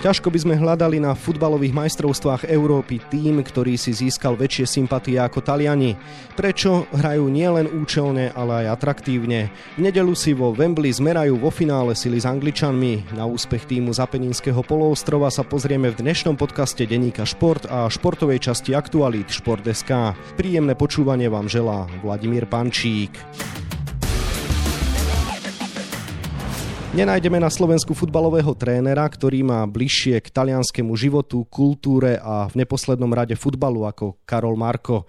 Ťažko by sme hľadali na futbalových majstrovstvách Európy tým, ktorý si získal väčšie sympatie ako Taliani. Prečo hrajú nielen účelne, ale aj atraktívne? V nedelu si vo Wembley zmerajú vo finále sily s Angličanmi. Na úspech týmu Zapeninského poloostrova sa pozrieme v dnešnom podcaste Deníka Šport a športovej časti Aktualít Šport.sk. Príjemné počúvanie vám želá Vladimír Pančík. Nenájdeme na Slovensku futbalového trénera, ktorý má bližšie k talianskému životu, kultúre a v neposlednom rade futbalu ako Karol Marko.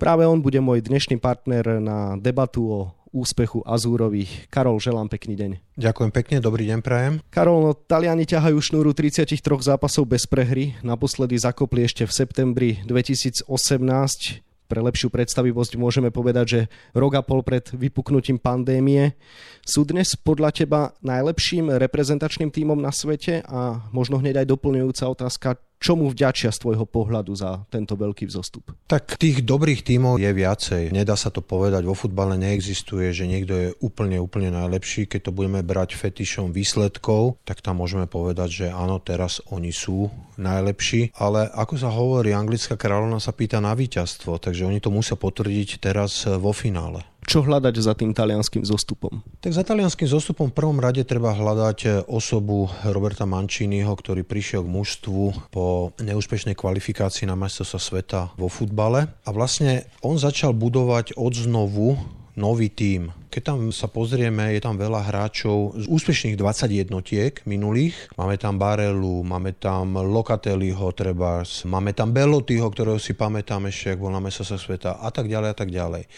Práve on bude môj dnešný partner na debatu o úspechu Azúrových. Karol, želám pekný deň. Ďakujem pekne, dobrý deň prajem. Karol, no Taliani ťahajú šnúru 33 zápasov bez prehry. Naposledy zakopli ešte v septembri 2018 pre lepšiu predstavivosť môžeme povedať, že rok a pol pred vypuknutím pandémie sú dnes podľa teba najlepším reprezentačným tímom na svete? A možno hneď aj doplňujúca otázka, čomu vďačia z tvojho pohľadu za tento veľký vzostup? Tak tých dobrých tímov je viacej. Nedá sa to povedať, vo futbale neexistuje, že niekto je úplne, úplne najlepší. Keď to budeme brať fetišom výsledkov, tak tam môžeme povedať, že áno, teraz oni sú najlepší. Ale ako sa hovorí, anglická kráľovna sa pýta na víťazstvo, takže oni to musia potvrdiť teraz vo finále čo hľadať za tým talianským zostupom? Tak za talianským zostupom v prvom rade treba hľadať osobu Roberta Manciniho, ktorý prišiel k mužstvu po neúspešnej kvalifikácii na majstrovstva sveta vo futbale a vlastne on začal budovať odznovu nový tím. Keď tam sa pozrieme, je tam veľa hráčov z úspešných 20 jednotiek minulých. Máme tam Barelu, máme tam Lokateliho treba, máme tam Belotyho, ktorého si pamätám ešte, ak bol na sa sveta a tak ďalej a tak ďalej.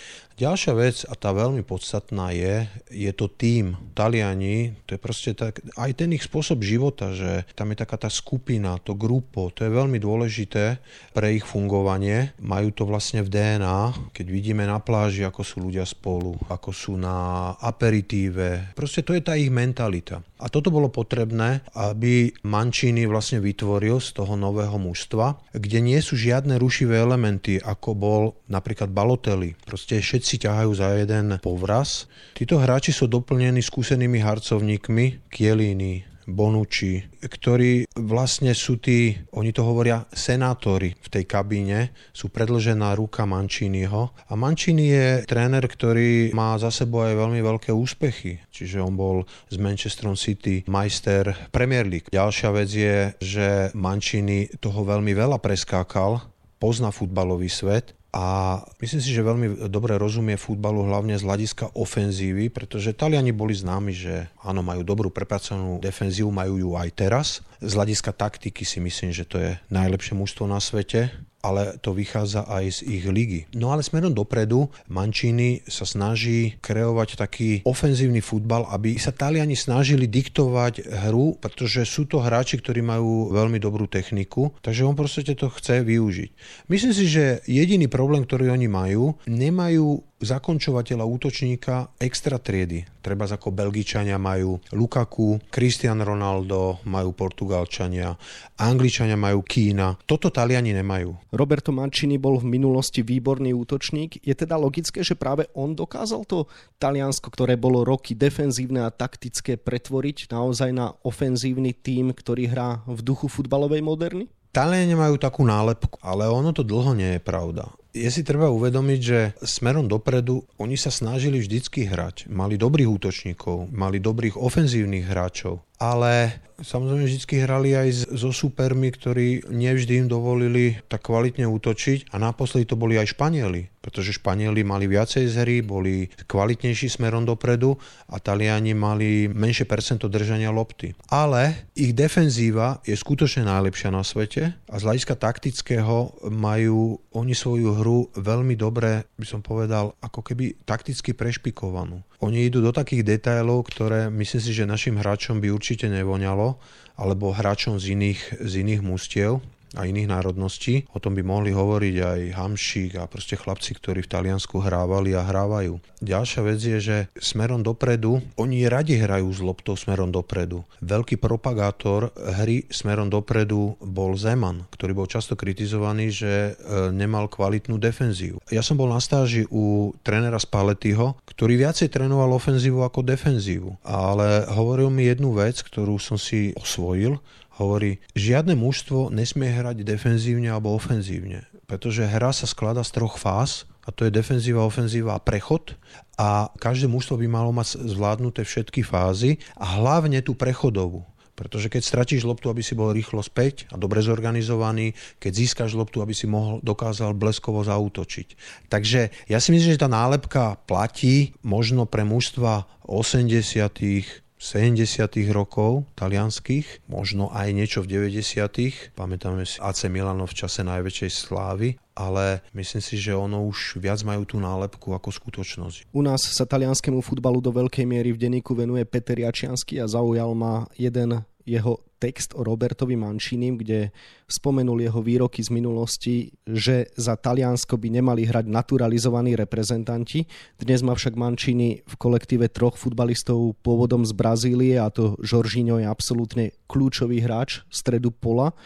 Ďalšia vec, a tá veľmi podstatná je, je to tým. Taliani, to je proste tak, aj ten ich spôsob života, že tam je taká tá skupina, to grupo, to je veľmi dôležité pre ich fungovanie. Majú to vlastne v DNA, keď vidíme na pláži, ako sú ľudia spolu, ako sú na aperitíve. Proste to je tá ich mentalita. A toto bolo potrebné, aby Mancini vlastne vytvoril z toho nového mužstva, kde nie sú žiadne rušivé elementy, ako bol napríklad Balotelli. Proste všetci si ťahajú za jeden povraz. Títo hráči sú doplnení skúsenými harcovníkmi, Kielini, Bonucci, ktorí vlastne sú tí, oni to hovoria, senátori v tej kabíne, sú predlžená ruka Manciniho. A Mancini je tréner, ktorý má za sebou aj veľmi veľké úspechy. Čiže on bol z Manchester City majster Premier League. Ďalšia vec je, že Mancini toho veľmi veľa preskákal, pozná futbalový svet a myslím si, že veľmi dobre rozumie futbalu hlavne z hľadiska ofenzívy, pretože Taliani boli známi, že áno, majú dobrú prepracovanú defenzívu, majú ju aj teraz. Z hľadiska taktiky si myslím, že to je najlepšie mužstvo na svete ale to vychádza aj z ich ligy. No ale smerom dopredu Mancini sa snaží kreovať taký ofenzívny futbal, aby sa Taliani snažili diktovať hru, pretože sú to hráči, ktorí majú veľmi dobrú techniku, takže on proste to chce využiť. Myslím si, že jediný problém, ktorý oni majú, nemajú zakončovateľa útočníka extra triedy. Treba ako Belgičania majú Lukaku, Cristiano Ronaldo majú Portugalčania, Angličania majú Kína. Toto Taliani nemajú. Roberto Mancini bol v minulosti výborný útočník. Je teda logické, že práve on dokázal to Taliansko, ktoré bolo roky defenzívne a taktické, pretvoriť naozaj na ofenzívny tím, ktorý hrá v duchu futbalovej moderny? Taliani majú takú nálepku, ale ono to dlho nie je pravda je si treba uvedomiť, že smerom dopredu oni sa snažili vždycky hrať. Mali dobrých útočníkov, mali dobrých ofenzívnych hráčov, ale samozrejme vždy hrali aj so supermi, ktorí nevždy im dovolili tak kvalitne útočiť a naposledy to boli aj Španieli, pretože Španieli mali viacej z hry, boli kvalitnejší smerom dopredu a Taliani mali menšie percento držania lopty. Ale ich defenzíva je skutočne najlepšia na svete a z hľadiska taktického majú oni svoju hru veľmi dobre, by som povedal, ako keby takticky prešpikovanú. Oni idú do takých detailov, ktoré myslím si, že našim hráčom by určite nevoňalo, alebo hráčom z iných, z iných mústiev a iných národností. O tom by mohli hovoriť aj Hamšík a proste chlapci, ktorí v Taliansku hrávali a hrávajú. Ďalšia vec je, že smerom dopredu, oni radi hrajú s loptou smerom dopredu. Veľký propagátor hry smerom dopredu bol Zeman, ktorý bol často kritizovaný, že e, nemal kvalitnú defenzívu. Ja som bol na stáži u trénera Spallettiho, ktorý viacej trénoval ofenzívu ako defenzívu, ale hovoril mi jednu vec, ktorú som si osvojil, hovorí, žiadne mužstvo nesmie hrať defenzívne alebo ofenzívne, pretože hra sa skladá z troch fáz a to je defenzíva, ofenzíva a prechod a každé mužstvo by malo mať zvládnuté všetky fázy a hlavne tú prechodovú. Pretože keď stratíš loptu, aby si bol rýchlo späť a dobre zorganizovaný, keď získaš loptu, aby si mohol, dokázal bleskovo zautočiť. Takže ja si myslím, že tá nálepka platí možno pre mužstva 80 70. rokov talianských, možno aj niečo v 90. Pamätáme si AC Milano v čase najväčšej slávy, ale myslím si, že ono už viac majú tú nálepku ako skutočnosť. U nás sa talianskému futbalu do veľkej miery v denníku venuje Peter Jačiansky a zaujal ma jeden jeho text o Robertovi Mančinim, kde spomenul jeho výroky z minulosti, že za Taliansko by nemali hrať naturalizovaní reprezentanti. Dnes má však Mančini v kolektíve troch futbalistov pôvodom z Brazílie a to Žoržíňo je absolútne kľúčový hráč stredu pola.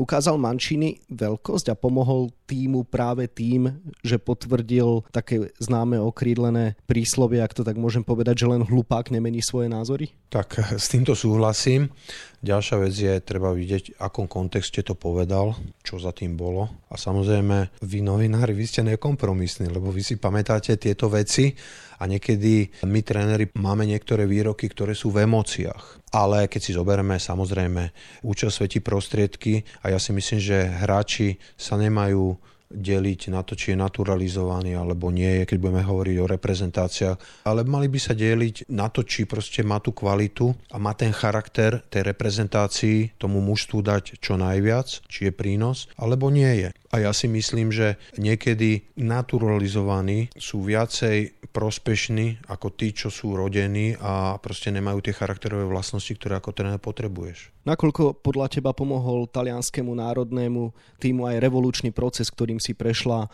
Ukázal Mančini veľkosť a pomohol týmu práve tým, že potvrdil také známe okrídlené príslovie, ak to tak môžem povedať, že len hlupák nemení svoje názory? Tak s týmto súhlasím. Ďalšia vec je, treba vidieť, v akom kontexte to povedal, čo za tým bolo. A samozrejme, vy novinári, vy ste nekompromisní, lebo vy si pamätáte tieto veci a niekedy my tréneri máme niektoré výroky, ktoré sú v emóciách. Ale keď si zoberieme, samozrejme, účel svetí prostriedky a ja si myslím, že hráči sa nemajú deliť na to, či je naturalizovaný alebo nie je, keď budeme hovoriť o reprezentáciách, ale mali by sa deliť na to, či proste má tú kvalitu a má ten charakter tej reprezentácii tomu mužstvu dať čo najviac, či je prínos, alebo nie je. A ja si myslím, že niekedy naturalizovaní sú viacej prospešní ako tí, čo sú rodení a proste nemajú tie charakterové vlastnosti, ktoré ako tréner potrebuješ. Nakoľko podľa teba pomohol talianskému národnému týmu aj revolučný proces, ktorým si prešla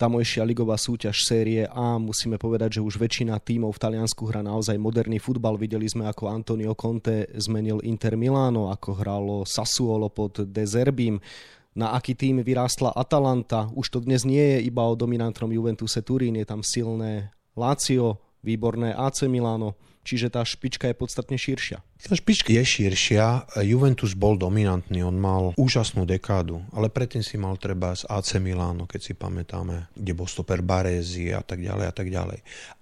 tamojšia ligová súťaž série A. Musíme povedať, že už väčšina tímov v Taliansku hrá naozaj moderný futbal. Videli sme, ako Antonio Conte zmenil Inter Milano, ako hralo Sassuolo pod De Zerbim na aký tým vyrástla Atalanta. Už to dnes nie je iba o dominantnom Juventuse Turín, je tam silné Lazio, výborné AC Milano, čiže tá špička je podstatne širšia. Tá špička je širšia, Juventus bol dominantný, on mal úžasnú dekádu, ale predtým si mal treba z AC Milano, keď si pamätáme, kde bol stoper Baresi a tak ďalej a tak ďalej.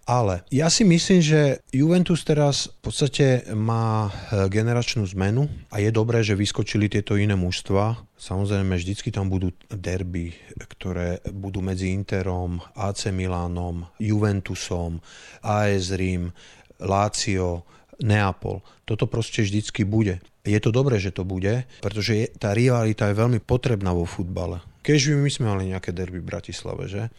Ale ja si myslím, že Juventus teraz v podstate má e, generačnú zmenu a je dobré, že vyskočili tieto iné mužstva. Samozrejme, vždycky tam budú derby, ktoré budú medzi Interom, AC Milánom, Juventusom, AS Rím, Lazio, Neapol. Toto proste vždycky bude. Je to dobré, že to bude, pretože je, tá rivalita je veľmi potrebná vo futbale. Keď by my sme mali nejaké derby v Bratislave, že?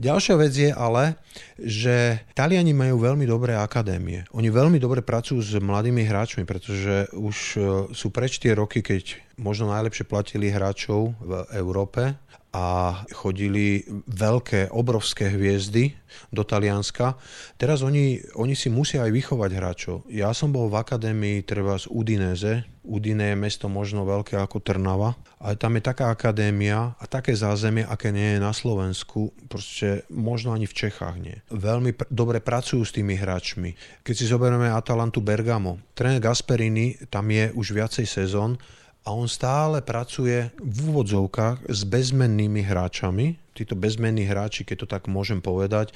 Ďalšia vec je ale, že Taliani majú veľmi dobré akadémie. Oni veľmi dobre pracujú s mladými hráčmi, pretože už e, sú preč tie roky, keď možno najlepšie platili hráčov v Európe a chodili veľké, obrovské hviezdy do Talianska. Teraz oni, oni si musia aj vychovať hráčov. Ja som bol v akadémii treba z Udineze. Udine je mesto možno veľké ako Trnava, ale tam je taká akadémia a také zázemie, aké nie je na Slovensku, proste možno ani v Čechách nie. Veľmi pr- dobre pracujú s tými hráčmi. Keď si zoberieme Atalantu Bergamo, tréner Gasperini tam je už viacej sezón, a on stále pracuje v úvodzovkách s bezmennými hráčami. Títo bezmenní hráči, keď to tak môžem povedať,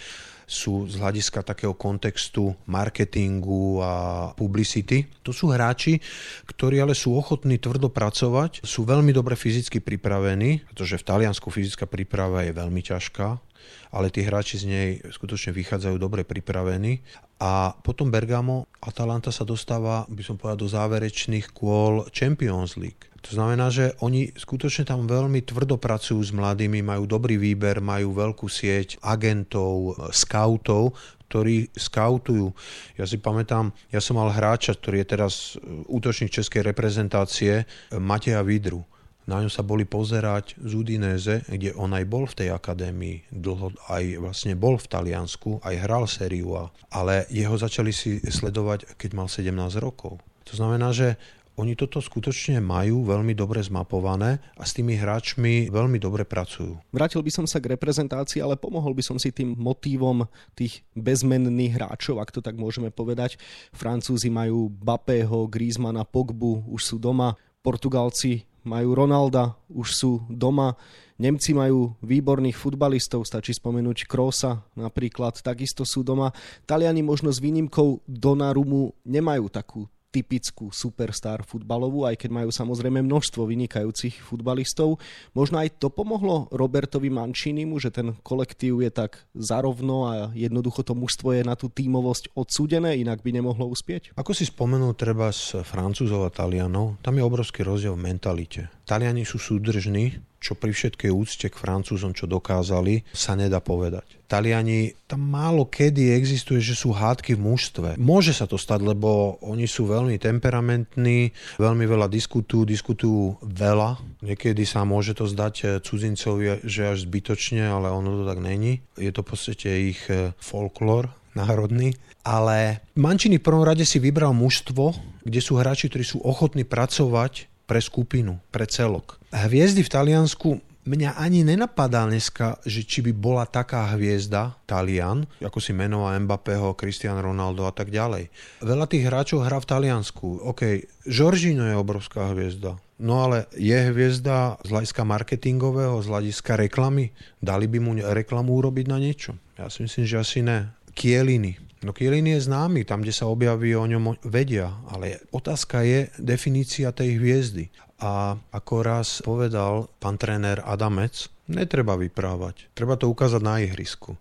sú z hľadiska takého kontextu marketingu a publicity. To sú hráči, ktorí ale sú ochotní tvrdo pracovať, sú veľmi dobre fyzicky pripravení, pretože v Taliansku fyzická príprava je veľmi ťažká, ale tí hráči z nej skutočne vychádzajú dobre pripravení. A potom Bergamo, Atalanta sa dostáva, by som povedal, do záverečných kôl Champions League. To znamená, že oni skutočne tam veľmi tvrdo pracujú s mladými, majú dobrý výber, majú veľkú sieť agentov, scoutov, ktorí skautujú. Ja si pamätám, ja som mal hráča, ktorý je teraz útočník českej reprezentácie, Mateja Vidru na ňu sa boli pozerať z Udinese, kde on aj bol v tej akadémii, dlho aj vlastne bol v Taliansku, aj hral sériu A, ale jeho začali si sledovať, keď mal 17 rokov. To znamená, že oni toto skutočne majú veľmi dobre zmapované a s tými hráčmi veľmi dobre pracujú. Vrátil by som sa k reprezentácii, ale pomohol by som si tým motívom tých bezmenných hráčov, ak to tak môžeme povedať. Francúzi majú Bapého, Griezmana, Pogbu, už sú doma Portugalci majú Ronalda, už sú doma. Nemci majú výborných futbalistov, stačí spomenúť Krosa napríklad, takisto sú doma. Taliani možno s výnimkou Donarumu nemajú takú typickú superstar futbalovú, aj keď majú samozrejme množstvo vynikajúcich futbalistov. Možno aj to pomohlo Robertovi Mančinimu, že ten kolektív je tak zarovno a jednoducho to mužstvo je na tú tímovosť odsúdené, inak by nemohlo uspieť? Ako si spomenul treba s Francúzov a Talianov, tam je obrovský rozdiel v mentalite. Taliani sú súdržní, čo pri všetkej úcte k Francúzom, čo dokázali, sa nedá povedať. Taliani, tam málo kedy existuje, že sú hádky v mužstve. Môže sa to stať, lebo oni sú veľmi temperamentní, veľmi veľa diskutujú, diskutujú veľa. Niekedy sa môže to zdať eh, cudzincovi, že až zbytočne, ale ono to tak není. Je to v podstate ich eh, folklór národný. Ale Mančini v prvom rade si vybral mužstvo, kde sú hráči, ktorí sú ochotní pracovať pre skupinu, pre celok. Hviezdy v Taliansku mňa ani nenapadá dneska, že či by bola taká hviezda, Talian, ako si menoval Mbappého, Cristiano Ronaldo a tak ďalej. Veľa tých hráčov hrá v Taliansku. OK, Žoržino je obrovská hviezda. No ale je hviezda z hľadiska marketingového, z hľadiska reklamy? Dali by mu reklamu urobiť na niečo? Ja si myslím, že asi ne. Kieliny. No Kielin je známy, tam, kde sa objaví o ňom vedia, ale otázka je definícia tej hviezdy. A ako raz povedal pán tréner Adamec, netreba vyprávať, treba to ukázať na ihrisku.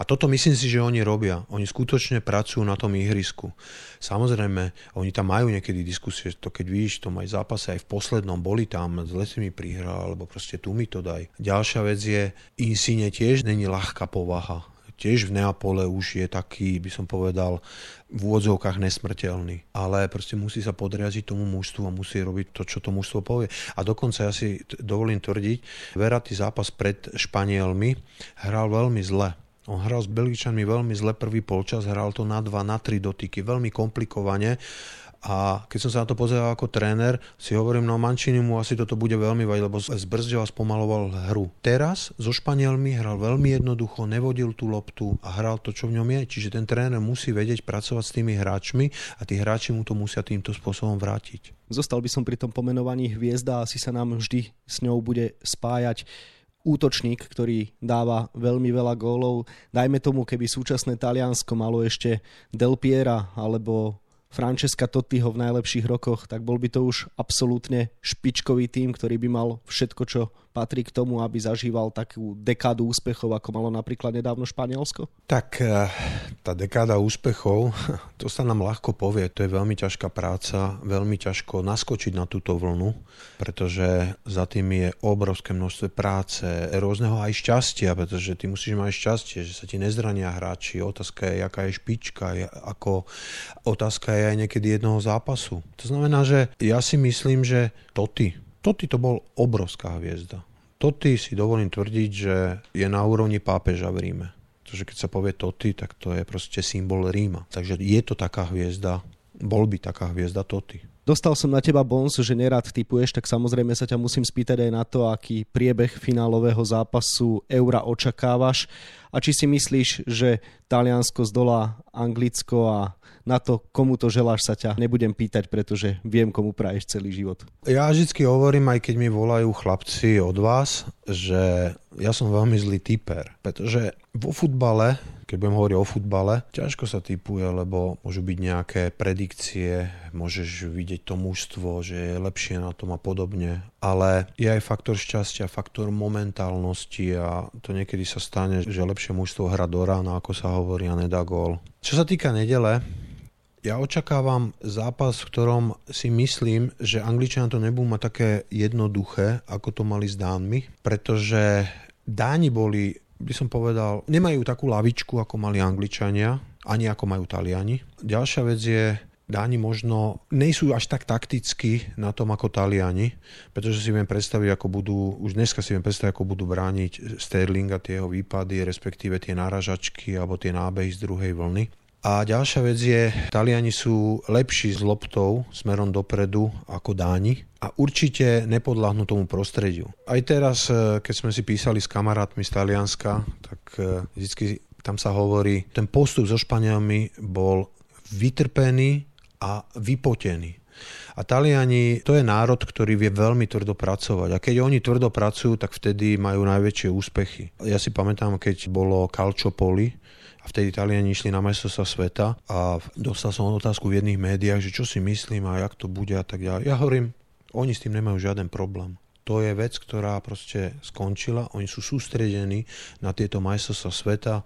A toto myslím si, že oni robia. Oni skutočne pracujú na tom ihrisku. Samozrejme, oni tam majú niekedy diskusie, to keď vidíš, to aj zápase aj v poslednom, boli tam, zle si mi prihral, alebo proste tu mi to daj. Ďalšia vec je, Insigne tiež není ľahká povaha tiež v Neapole už je taký, by som povedal, v úvodzovkách nesmrteľný. Ale proste musí sa podriaziť tomu mužstvu a musí robiť to, čo to mužstvo povie. A dokonca ja si dovolím tvrdiť, Veratý zápas pred Španielmi hral veľmi zle. On hral s Belgičanmi veľmi zle prvý polčas, hral to na 2, na 3 dotyky, veľmi komplikovane a keď som sa na to pozeral ako tréner, si hovorím, no Mančini mu asi toto bude veľmi vadiť, lebo zbrzdil a spomaloval hru. Teraz so Španielmi hral veľmi jednoducho, nevodil tú loptu a hral to, čo v ňom je. Čiže ten tréner musí vedieť pracovať s tými hráčmi a tí hráči mu to musia týmto spôsobom vrátiť. Zostal by som pri tom pomenovaní hviezda, asi sa nám vždy s ňou bude spájať útočník, ktorý dáva veľmi veľa gólov. Dajme tomu, keby súčasné Taliansko malo ešte Del Piera alebo Francesca Tottiho v najlepších rokoch, tak bol by to už absolútne špičkový tým, ktorý by mal všetko, čo patrí k tomu, aby zažíval takú dekádu úspechov, ako malo napríklad nedávno Španielsko? Tak eh, tá dekáda úspechov, to sa nám ľahko povie, to je veľmi ťažká práca, veľmi ťažko naskočiť na túto vlnu, pretože za tým je obrovské množstvo práce, rôzneho aj šťastia, pretože ty musíš mať šťastie, že sa ti nezrania hráči, otázka je, aká je špička, ako otázka je aj niekedy jednoho zápasu. To znamená, že ja si myslím, že Toty, Toty to bol obrovská hviezda. Toty si dovolím tvrdiť, že je na úrovni pápeža v Ríme. Pretože keď sa povie Toty, tak to je proste symbol Ríma. Takže je to taká hviezda, bol by taká hviezda Toty. Dostal som na teba bons, že nerad typuješ, tak samozrejme sa ťa musím spýtať aj na to, aký priebeh finálového zápasu Eura očakávaš a či si myslíš, že Taliansko zdolá Anglicko a na to, komu to želáš, sa ťa nebudem pýtať, pretože viem, komu praješ celý život. Ja vždy hovorím, aj keď mi volajú chlapci od vás, že ja som veľmi zlý typer, pretože vo futbale keď budem hovoriť o futbale, ťažko sa typuje, lebo môžu byť nejaké predikcie, môžeš vidieť to mužstvo, že je lepšie na tom a podobne, ale je aj faktor šťastia, faktor momentálnosti a to niekedy sa stane, že lepšie mužstvo hra do rána, ako sa hovorí, a nedá gól. Čo sa týka nedele, ja očakávam zápas, v ktorom si myslím, že Angličania to nebudú mať také jednoduché, ako to mali s Dánmi, pretože Dáni boli, by som povedal, nemajú takú lavičku, ako mali Angličania, ani ako majú Taliani. Ďalšia vec je, Dáni možno nejsú až tak takticky na tom ako Taliani, pretože si viem predstaviť, ako budú, už dneska si viem predstaviť, ako budú brániť Sterling a tie jeho výpady, respektíve tie náražačky alebo tie nábehy z druhej vlny. A ďalšia vec je, Taliani sú lepší s loptou smerom dopredu ako Dáni a určite nepodľahnú tomu prostrediu. Aj teraz, e, keď sme si písali s kamarátmi z Talianska, tak e, vždy tam sa hovorí, ten postup so Španielmi bol vytrpený a vypotený. A Taliani, to je národ, ktorý vie veľmi tvrdo pracovať. A keď oni tvrdo pracujú, tak vtedy majú najväčšie úspechy. Ja si pamätám, keď bolo Calciopoli, a vtedy Taliani išli na majstrovstvá sveta a dostal som otázku v jedných médiách, že čo si myslím a jak to bude a tak ďalej. Ja hovorím, oni s tým nemajú žiaden problém. To je vec, ktorá proste skončila. Oni sú sústredení na tieto majstrovstvá sveta, e,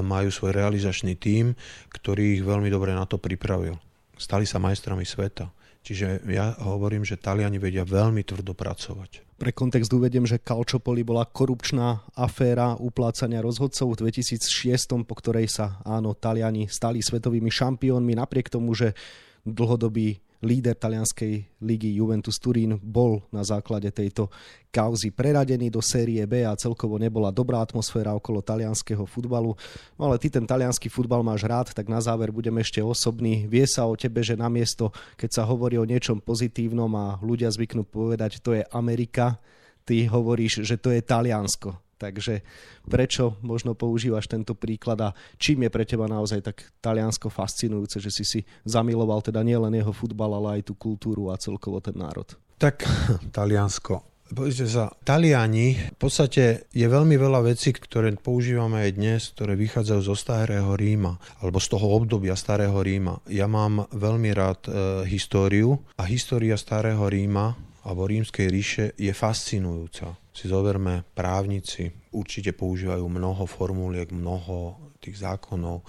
majú svoj realizačný tím, ktorý ich veľmi dobre na to pripravil. Stali sa majstrami sveta. Čiže ja hovorím, že Taliani vedia veľmi tvrdo pracovať. Pre kontext uvediem, že Calciopoli bola korupčná aféra uplácania rozhodcov v 2006, po ktorej sa áno, Taliani stali svetovými šampiónmi, napriek tomu, že dlhodobý líder talianskej ligy Juventus Turín bol na základe tejto kauzy preradený do série B a celkovo nebola dobrá atmosféra okolo talianského futbalu. No ale ty ten talianský futbal máš rád, tak na záver budem ešte osobný. Vie sa o tebe, že namiesto, keď sa hovorí o niečom pozitívnom a ľudia zvyknú povedať, to je Amerika, ty hovoríš, že to je Taliansko. Takže prečo možno používaš tento príklad a čím je pre teba naozaj tak taliansko fascinujúce, že si si zamiloval teda nielen jeho futbal, ale aj tú kultúru a celkovo ten národ? Tak Taliansko. Pozrite sa, Taliani, v podstate je veľmi veľa vecí, ktoré používame aj dnes, ktoré vychádzajú zo starého Ríma, alebo z toho obdobia starého Ríma. Ja mám veľmi rád e, históriu a história starého Ríma alebo rímskej ríše je fascinujúca si zoberme, právnici určite používajú mnoho formuliek, mnoho tých zákonov.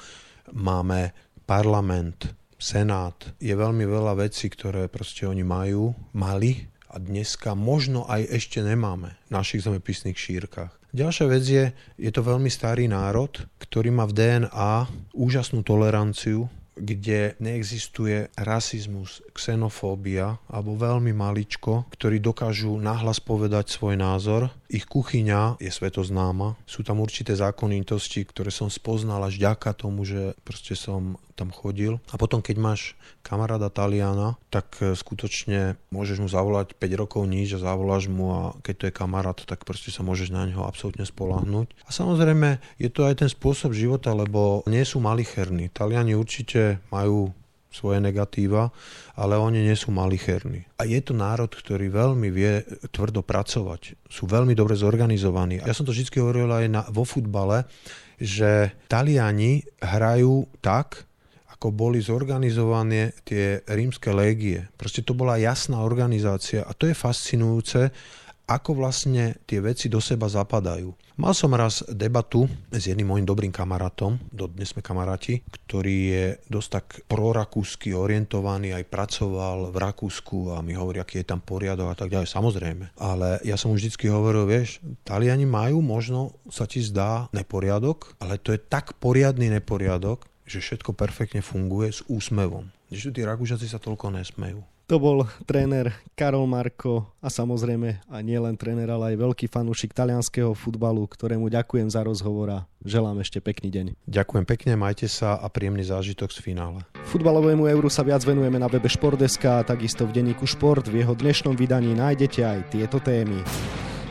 Máme parlament, senát. Je veľmi veľa vecí, ktoré proste oni majú, mali a dneska možno aj ešte nemáme v našich zemepisných šírkach. Ďalšia vec je, je to veľmi starý národ, ktorý má v DNA úžasnú toleranciu kde neexistuje rasizmus, xenofóbia alebo veľmi maličko, ktorí dokážu nahlas povedať svoj názor. Ich kuchyňa je svetoznáma. Sú tam určité zákonitosti, ktoré som spoznal až ďaká tomu, že proste som tam chodil. A potom, keď máš kamaráda Taliana, tak e, skutočne môžeš mu zavolať 5 rokov nič a zavoláš mu a keď to je kamarát, tak proste sa môžeš na neho absolútne spolahnúť. A samozrejme je to aj ten spôsob života, lebo nie sú malicherní. Taliani určite majú svoje negatíva, ale oni nie sú malicherní. A je to národ, ktorý veľmi vie tvrdo pracovať. Sú veľmi dobre zorganizovaní. Ja som to vždy hovoril aj na, vo futbale, že Taliani hrajú tak, ako boli zorganizované tie rímske légie. Proste to bola jasná organizácia a to je fascinujúce, ako vlastne tie veci do seba zapadajú. Mal som raz debatu s jedným môjim dobrým kamarátom, dodnes sme kamaráti, ktorý je dosť tak prorakúsky orientovaný, aj pracoval v Rakúsku a mi hovorí, aký je tam poriadok a tak ďalej. Samozrejme. Ale ja som mu vždycky hovoril, vieš, Taliani majú možno, sa ti zdá, neporiadok, ale to je tak poriadny neporiadok, že všetko perfektne funguje s úsmevom. Že tí Rakúšaci sa toľko nesmejú. To bol tréner Karol Marko a samozrejme a nie len tréner, ale aj veľký fanúšik talianského futbalu, ktorému ďakujem za rozhovor a želám ešte pekný deň. Ďakujem pekne, majte sa a príjemný zážitok z finále. Futbalovému euru sa viac venujeme na webe Športdeska a takisto v denníku Šport. V jeho dnešnom vydaní nájdete aj tieto témy.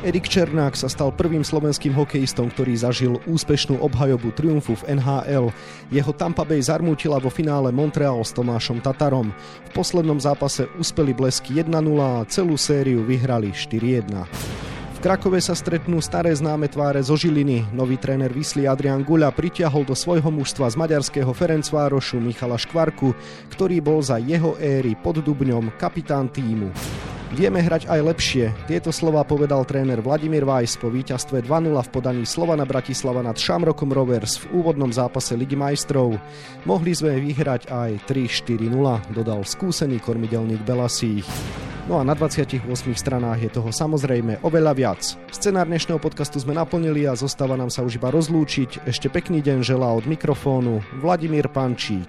Erik Černák sa stal prvým slovenským hokejistom, ktorý zažil úspešnú obhajobu triumfu v NHL. Jeho Tampa Bay zarmútila vo finále Montreal s Tomášom Tatarom. V poslednom zápase uspeli blesky 1-0 a celú sériu vyhrali 4-1. V Krakove sa stretnú staré známe tváre zo Žiliny. Nový tréner Vysly Adrian Guľa pritiahol do svojho mužstva z maďarského Ferencvárošu Michala Škvarku, ktorý bol za jeho éry pod Dubňom kapitán týmu. Vieme hrať aj lepšie. Tieto slova povedal tréner Vladimír Vajs po víťazstve 2-0 v podaní Slovana Bratislava nad Šamrokom Rovers v úvodnom zápase Ligy majstrov. Mohli sme vyhrať aj 3-4-0, dodal skúsený kormidelník Belasích. No a na 28 stranách je toho samozrejme oveľa viac. Scenár dnešného podcastu sme naplnili a zostáva nám sa už iba rozlúčiť. Ešte pekný deň želá od mikrofónu Vladimír Pančík.